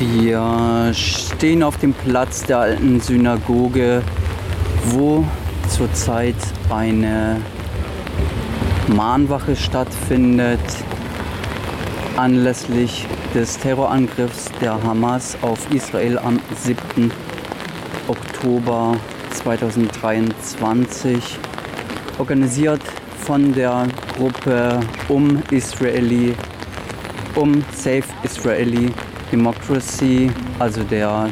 Wir stehen auf dem Platz der alten Synagoge, wo zurzeit eine Mahnwache stattfindet anlässlich des Terrorangriffs der Hamas auf Israel am 7. Oktober 2023, organisiert von der Gruppe um Israeli, um Safe Israeli Democracy, also der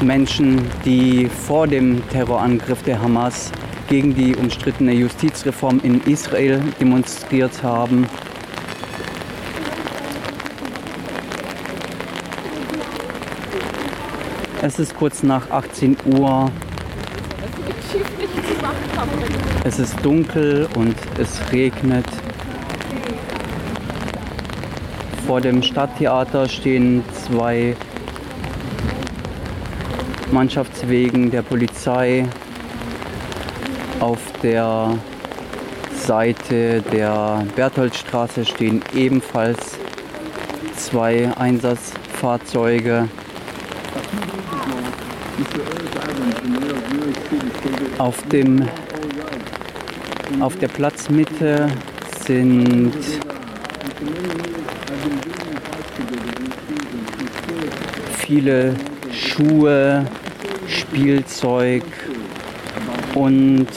Menschen, die vor dem Terrorangriff der Hamas gegen die umstrittene Justizreform in Israel demonstriert haben. Es ist kurz nach 18 Uhr. Es ist dunkel und es regnet. Vor dem Stadttheater stehen zwei Mannschaftswegen der Polizei. Auf der Seite der Bertholdstraße stehen ebenfalls zwei Einsatzfahrzeuge. Auf, dem, auf der Platzmitte sind viele Schuhe, Spielzeug und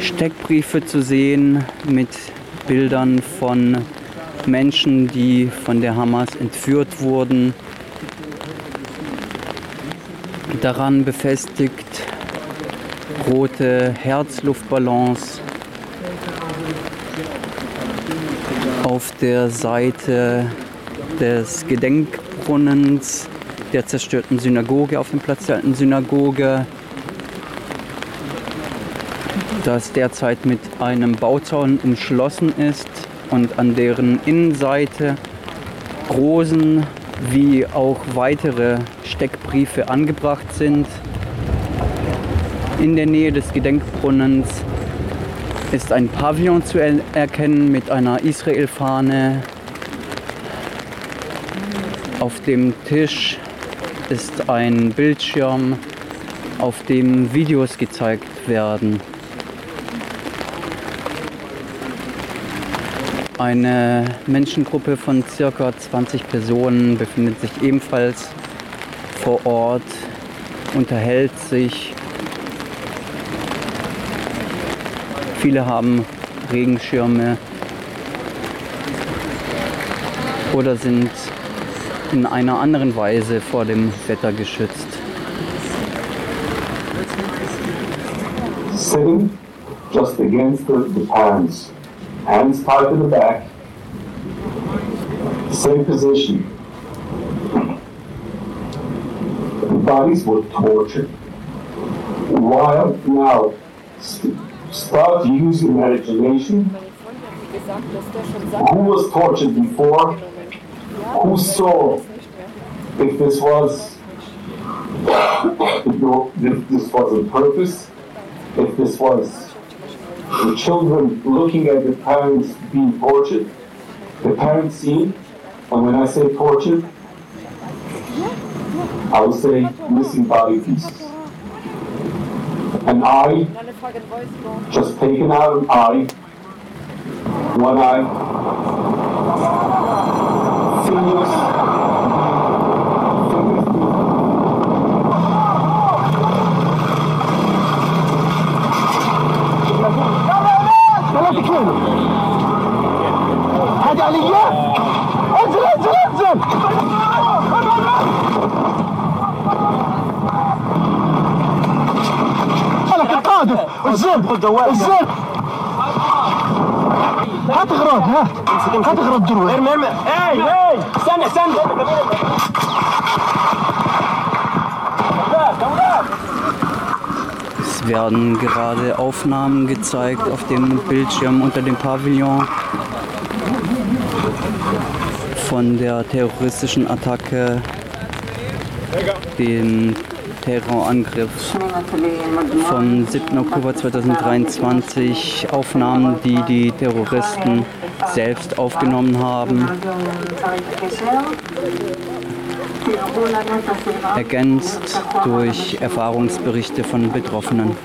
Steckbriefe zu sehen mit Bildern von Menschen, die von der Hamas entführt wurden. Daran befestigt rote Herzluftballons auf der Seite des Gedenkbrunnens der zerstörten Synagoge auf dem Platz der alten Synagoge, das derzeit mit einem Bauzaun umschlossen ist und an deren Innenseite Rosen wie auch weitere Steckbriefe angebracht sind. In der Nähe des Gedenkbrunnens ist ein Pavillon zu erkennen mit einer Israel-Fahne. Auf dem Tisch ist ein Bildschirm, auf dem Videos gezeigt werden. Eine Menschengruppe von circa 20 Personen befindet sich ebenfalls vor Ort, unterhält sich. Viele haben Regenschirme oder sind in einer anderen Weise vor dem Wetter geschützt. Sitting just against the, the parents, hands tied to the back, same position. The bodies were tortured. While now st- start using imagination. Who was tortured before? Who saw if this was if this was on purpose, if this was the children looking at the parents being tortured, the parents seeing, and when I say tortured, I will say missing body pieces. An eye, just taken out an eye, one eye, انزل انزل انزل لك القادم الزر الزر هات غراض هات هات غراض دروع ارمي ارمي اي اي Están, están, Es werden gerade Aufnahmen gezeigt auf dem Bildschirm unter dem Pavillon von der terroristischen Attacke, dem Terrorangriff vom 7. Oktober 2023, Aufnahmen, die die Terroristen selbst aufgenommen haben. Ergänzt durch Erfahrungsberichte von Betroffenen.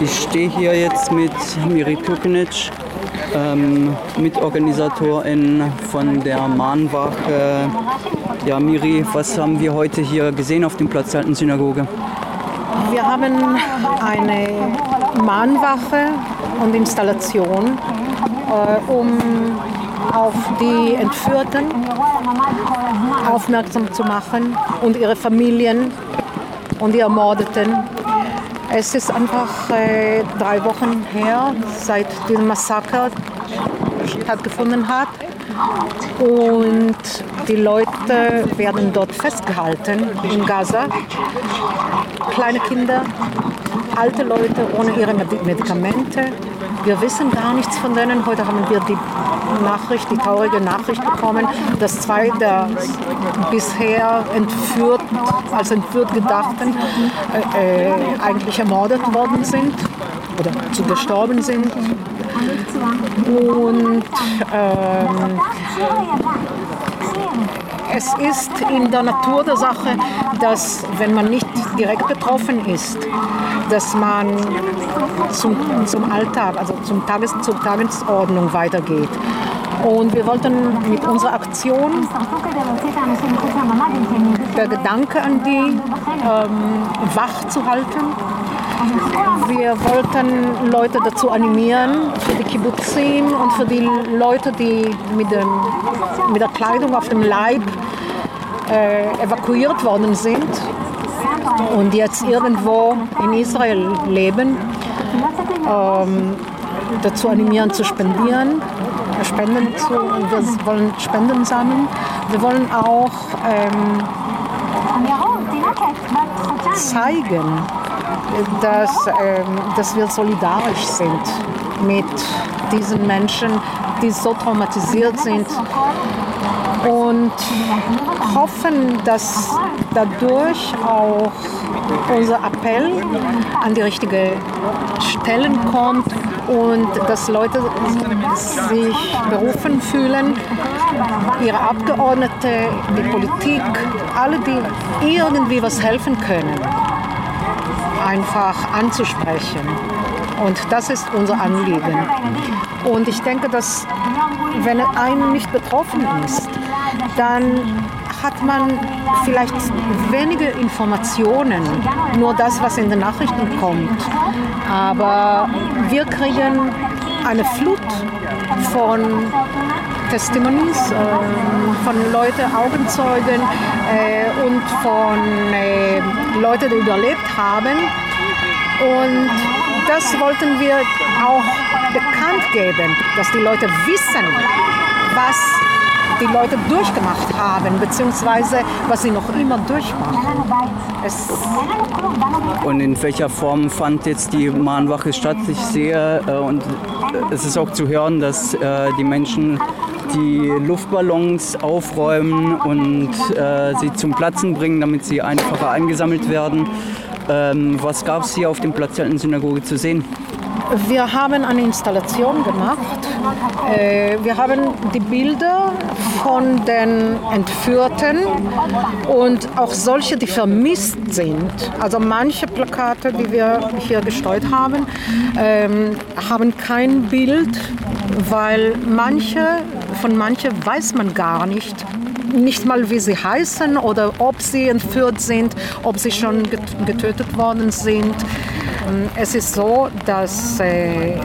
Ich stehe hier jetzt mit Miri Tukinic ähm, Mitorganisatorin von der Mahnwache. Ja, Miri, was haben wir heute hier gesehen auf dem Platz der alten Synagoge? Wir haben eine Mahnwache und Installation, äh, um auf die Entführten aufmerksam zu machen und ihre Familien und die Ermordeten. Es ist einfach äh, drei Wochen her, seit dem Massaker stattgefunden hat. Und die Leute werden dort festgehalten in Gaza. Kleine Kinder, alte Leute ohne ihre Medikamente. Wir wissen gar nichts von denen. Heute haben wir die Nachricht, die traurige Nachricht bekommen, dass zwei der bisher entführt, als entführt gedachten, äh, äh, eigentlich ermordet worden sind oder zu gestorben sind. Und ähm, es ist in der Natur der Sache, dass wenn man nicht direkt betroffen ist, dass man zum, zum Alltag, also zum Tages, zur Tagesordnung weitergeht. Und wir wollten mit unserer Aktion der Gedanke an die ähm, wach zu halten. Wir wollten Leute dazu animieren, für die Kibbutzim und für die Leute, die mit, dem, mit der Kleidung auf dem Leib äh, evakuiert worden sind und jetzt irgendwo in Israel leben, ähm, dazu animieren zu spendieren, Spenden zu, wir wollen Spenden sammeln. Wir wollen auch ähm, zeigen, dass, ähm, dass wir solidarisch sind mit diesen Menschen, die so traumatisiert sind und hoffen, dass dadurch auch unser Appell an die richtigen Stellen kommt und dass Leute sich berufen fühlen, ihre Abgeordnete, die Politik, alle, die irgendwie was helfen können, einfach anzusprechen. Und das ist unser Anliegen. Und ich denke, dass wenn einer nicht betroffen ist, dann hat man vielleicht wenige Informationen, nur das, was in den Nachrichten kommt. Aber wir kriegen eine Flut von Testimonies, äh, von Leuten, Augenzeugen äh, und von äh, Leuten, die überlebt haben. Und das wollten wir auch bekannt geben, dass die Leute wissen, was die Leute durchgemacht haben, beziehungsweise was sie noch immer durchmachen. Es und in welcher Form fand jetzt die Mahnwache statt? Ich sehe äh, und es ist auch zu hören, dass äh, die Menschen die Luftballons aufräumen und äh, sie zum Platzen bringen, damit sie einfacher eingesammelt werden. Ähm, was gab es hier auf dem Platz der Synagoge zu sehen? Wir haben eine Installation gemacht. Äh, wir haben die Bilder von den Entführten und auch solche, die vermisst sind. Also manche Plakate, die wir hier gestreut haben, ähm, haben kein Bild, weil manche, von manchen weiß man gar nicht, nicht mal wie sie heißen oder ob sie entführt sind, ob sie schon getötet worden sind. Ähm, es ist so, dass äh,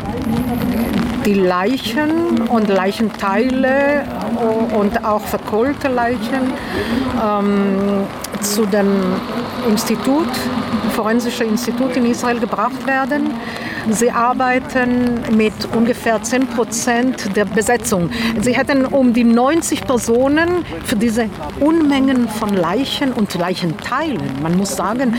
die Leichen und Leichenteile und auch verkohlte Leichen ähm, zu dem Institut, Forensische Institut in Israel gebracht werden. Sie arbeiten mit ungefähr 10 Prozent der Besetzung. Sie hätten um die 90 Personen für diese Unmengen von Leichen und Leichenteilen. Man muss sagen,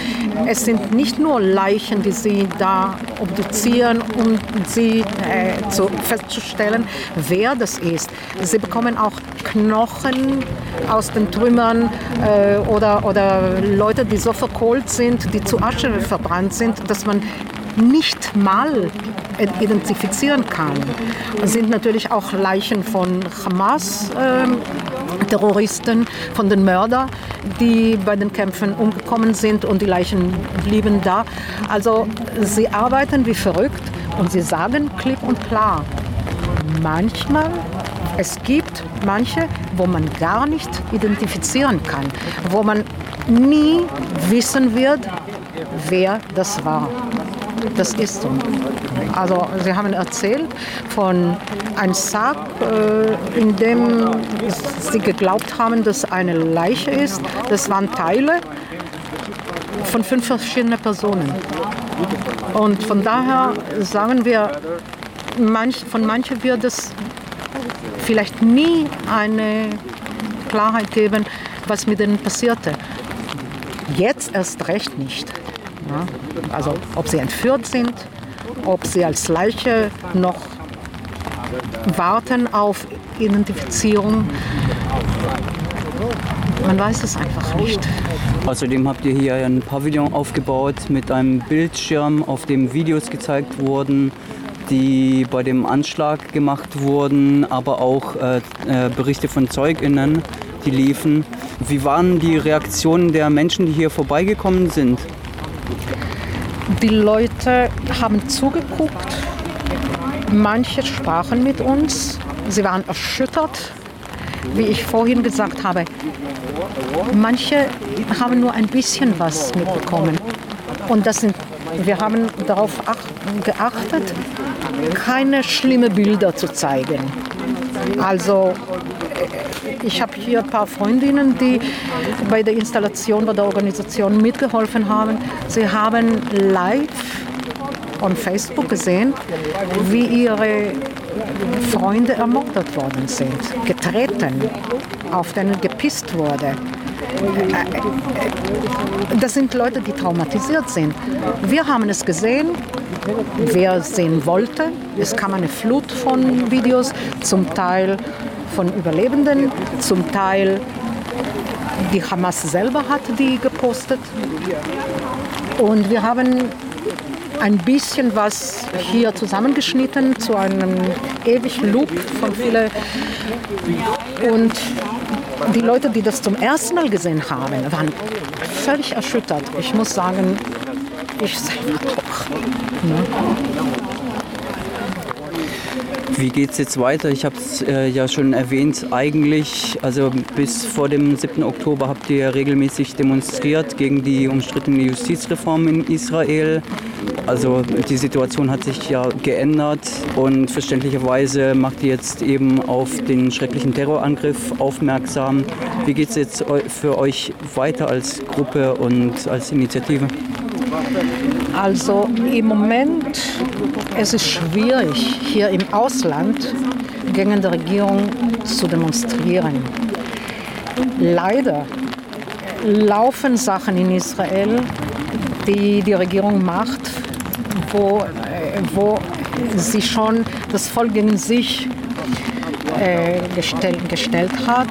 es sind nicht nur Leichen, die sie da obduzieren, um sie äh, zu, festzustellen, wer das ist. Sie bekommen auch Knochen aus den Trümmern äh, oder, oder Leute, die so verkohlt sind, die zu Asche verbrannt sind, dass man nicht mal identifizieren kann. Es sind natürlich auch Leichen von Hamas-Terroristen, äh, von den Mördern, die bei den Kämpfen umgekommen sind und die Leichen blieben da. Also sie arbeiten wie verrückt und sie sagen klipp und klar, manchmal es gibt manche, wo man gar nicht identifizieren kann, wo man nie wissen wird, wer das war. Das ist so. Also Sie haben erzählt von einem Sarg, äh, in dem Sie geglaubt haben, dass eine Leiche ist. Das waren Teile von fünf verschiedenen Personen. Und von daher sagen wir, von manchen wird es vielleicht nie eine Klarheit geben, was mit ihnen passierte. Jetzt erst recht nicht. Also ob sie entführt sind, ob sie als Leiche noch warten auf Identifizierung. Man weiß es einfach nicht. Außerdem habt ihr hier ein Pavillon aufgebaut mit einem Bildschirm, auf dem Videos gezeigt wurden, die bei dem Anschlag gemacht wurden, aber auch äh, äh Berichte von Zeuginnen, die liefen. Wie waren die Reaktionen der Menschen, die hier vorbeigekommen sind? Die Leute haben zugeguckt, manche sprachen mit uns, sie waren erschüttert, wie ich vorhin gesagt habe. Manche haben nur ein bisschen was mitbekommen. Und das sind, wir haben darauf geachtet, keine schlimmen Bilder zu zeigen. Also ich habe hier ein paar Freundinnen, die bei der Installation, bei der Organisation mitgeholfen haben. Sie haben live on Facebook gesehen, wie ihre Freunde ermordet worden sind, getreten, auf denen gepisst wurde. Das sind Leute, die traumatisiert sind. Wir haben es gesehen, wer sehen wollte. Es kam eine Flut von Videos, zum Teil von Überlebenden, zum Teil die Hamas selber hat die gepostet. Und wir haben ein bisschen was hier zusammengeschnitten zu einem ewigen Loop von vielen. Und die Leute, die das zum ersten Mal gesehen haben, waren völlig erschüttert. Ich muss sagen, ich selber auch. Ne? Wie geht es jetzt weiter? Ich habe es äh, ja schon erwähnt, eigentlich, also bis vor dem 7. Oktober habt ihr regelmäßig demonstriert gegen die umstrittene Justizreform in Israel. Also die Situation hat sich ja geändert und verständlicherweise macht ihr jetzt eben auf den schrecklichen Terrorangriff aufmerksam. Wie geht es jetzt für euch weiter als Gruppe und als Initiative? Also im Moment es ist schwierig, hier im Ausland gegen die Regierung zu demonstrieren. Leider laufen Sachen in Israel, die die Regierung macht, wo, wo sie schon das Volk gegen sich äh, gestellt, gestellt hat.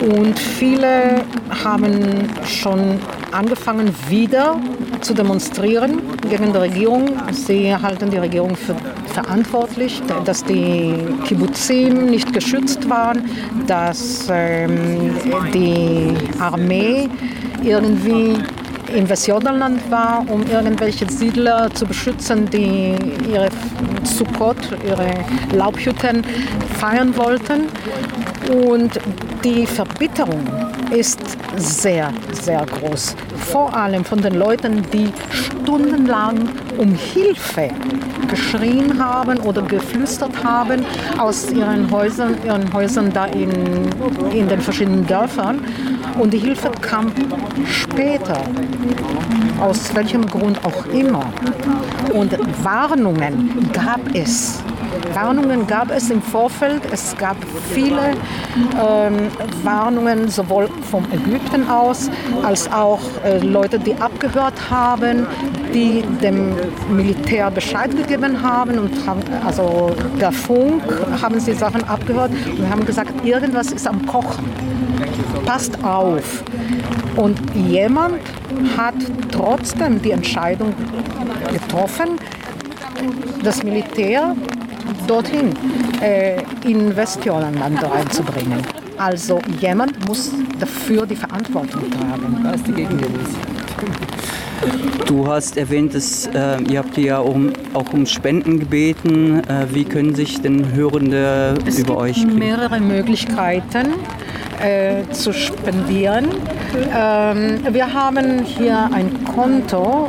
Und viele haben schon angefangen, wieder zu demonstrieren gegen die Regierung. Sie halten die Regierung für verantwortlich, dass die Kibbutzim nicht geschützt waren, dass ähm, die Armee irgendwie in Westjordanland war, um irgendwelche Siedler zu beschützen, die ihre Sukkot, ihre Laubhütten feiern wollten. Und die Verbitterung ist sehr, sehr groß. Vor allem von den Leuten, die stundenlang um Hilfe geschrien haben oder geflüstert haben aus ihren Häusern, ihren Häusern da in, in den verschiedenen Dörfern. Und die Hilfe kam später, aus welchem Grund auch immer. Und Warnungen gab es. Warnungen gab es im Vorfeld. Es gab viele ähm, Warnungen, sowohl vom Ägypten aus, als auch äh, Leute, die abgehört haben, die dem Militär Bescheid gegeben haben. Und haben, also der Funk haben sie Sachen abgehört und haben gesagt, irgendwas ist am Kochen. Passt auf. Und jemand hat trotzdem die Entscheidung getroffen, das Militär dorthin äh, in Westjordanland reinzubringen. Also jemand muss dafür die Verantwortung tragen. Da ist die Gegengewiss. Du hast erwähnt, dass, äh, ihr habt ja um, auch um Spenden gebeten. Äh, wie können sich denn Hörende es über gibt euch kriegen? mehrere Möglichkeiten äh, zu spendieren. Ähm, wir haben hier ein Konto,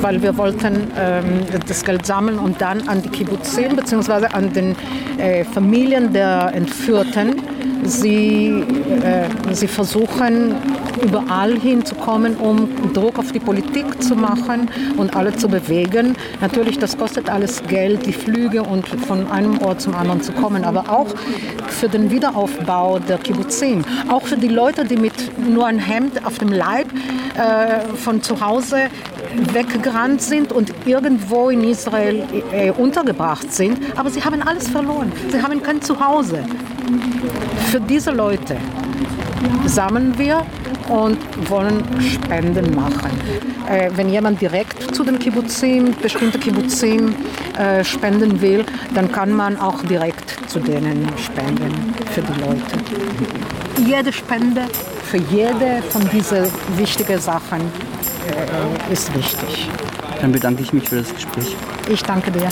weil wir wollten ähm, das Geld sammeln und dann an die Kibbutzim bzw. an den äh, Familien der Entführten. Sie, äh, sie versuchen überall hinzukommen, um Druck auf die Politik zu machen und alle zu bewegen. Natürlich, das kostet alles Geld, die Flüge und von einem Ort zum anderen zu kommen, aber auch für den Wiederaufbau der Kibbutzim. Auch für die Leute, die mit nur ein Hemd auf dem Leib äh, von zu Hause weggerannt sind und irgendwo in Israel äh, untergebracht sind, aber sie haben alles verloren. Sie haben kein Zuhause. Für diese Leute sammeln wir und wollen Spenden machen. Äh, wenn jemand direkt zu den Kibbutzim, bestimmte Kibbutzim äh, spenden will, dann kann man auch direkt zu denen spenden für die Leute. Jede Spende für jede von diesen wichtigen Sachen äh, ist wichtig. Dann bedanke ich mich für das Gespräch. Ich danke dir.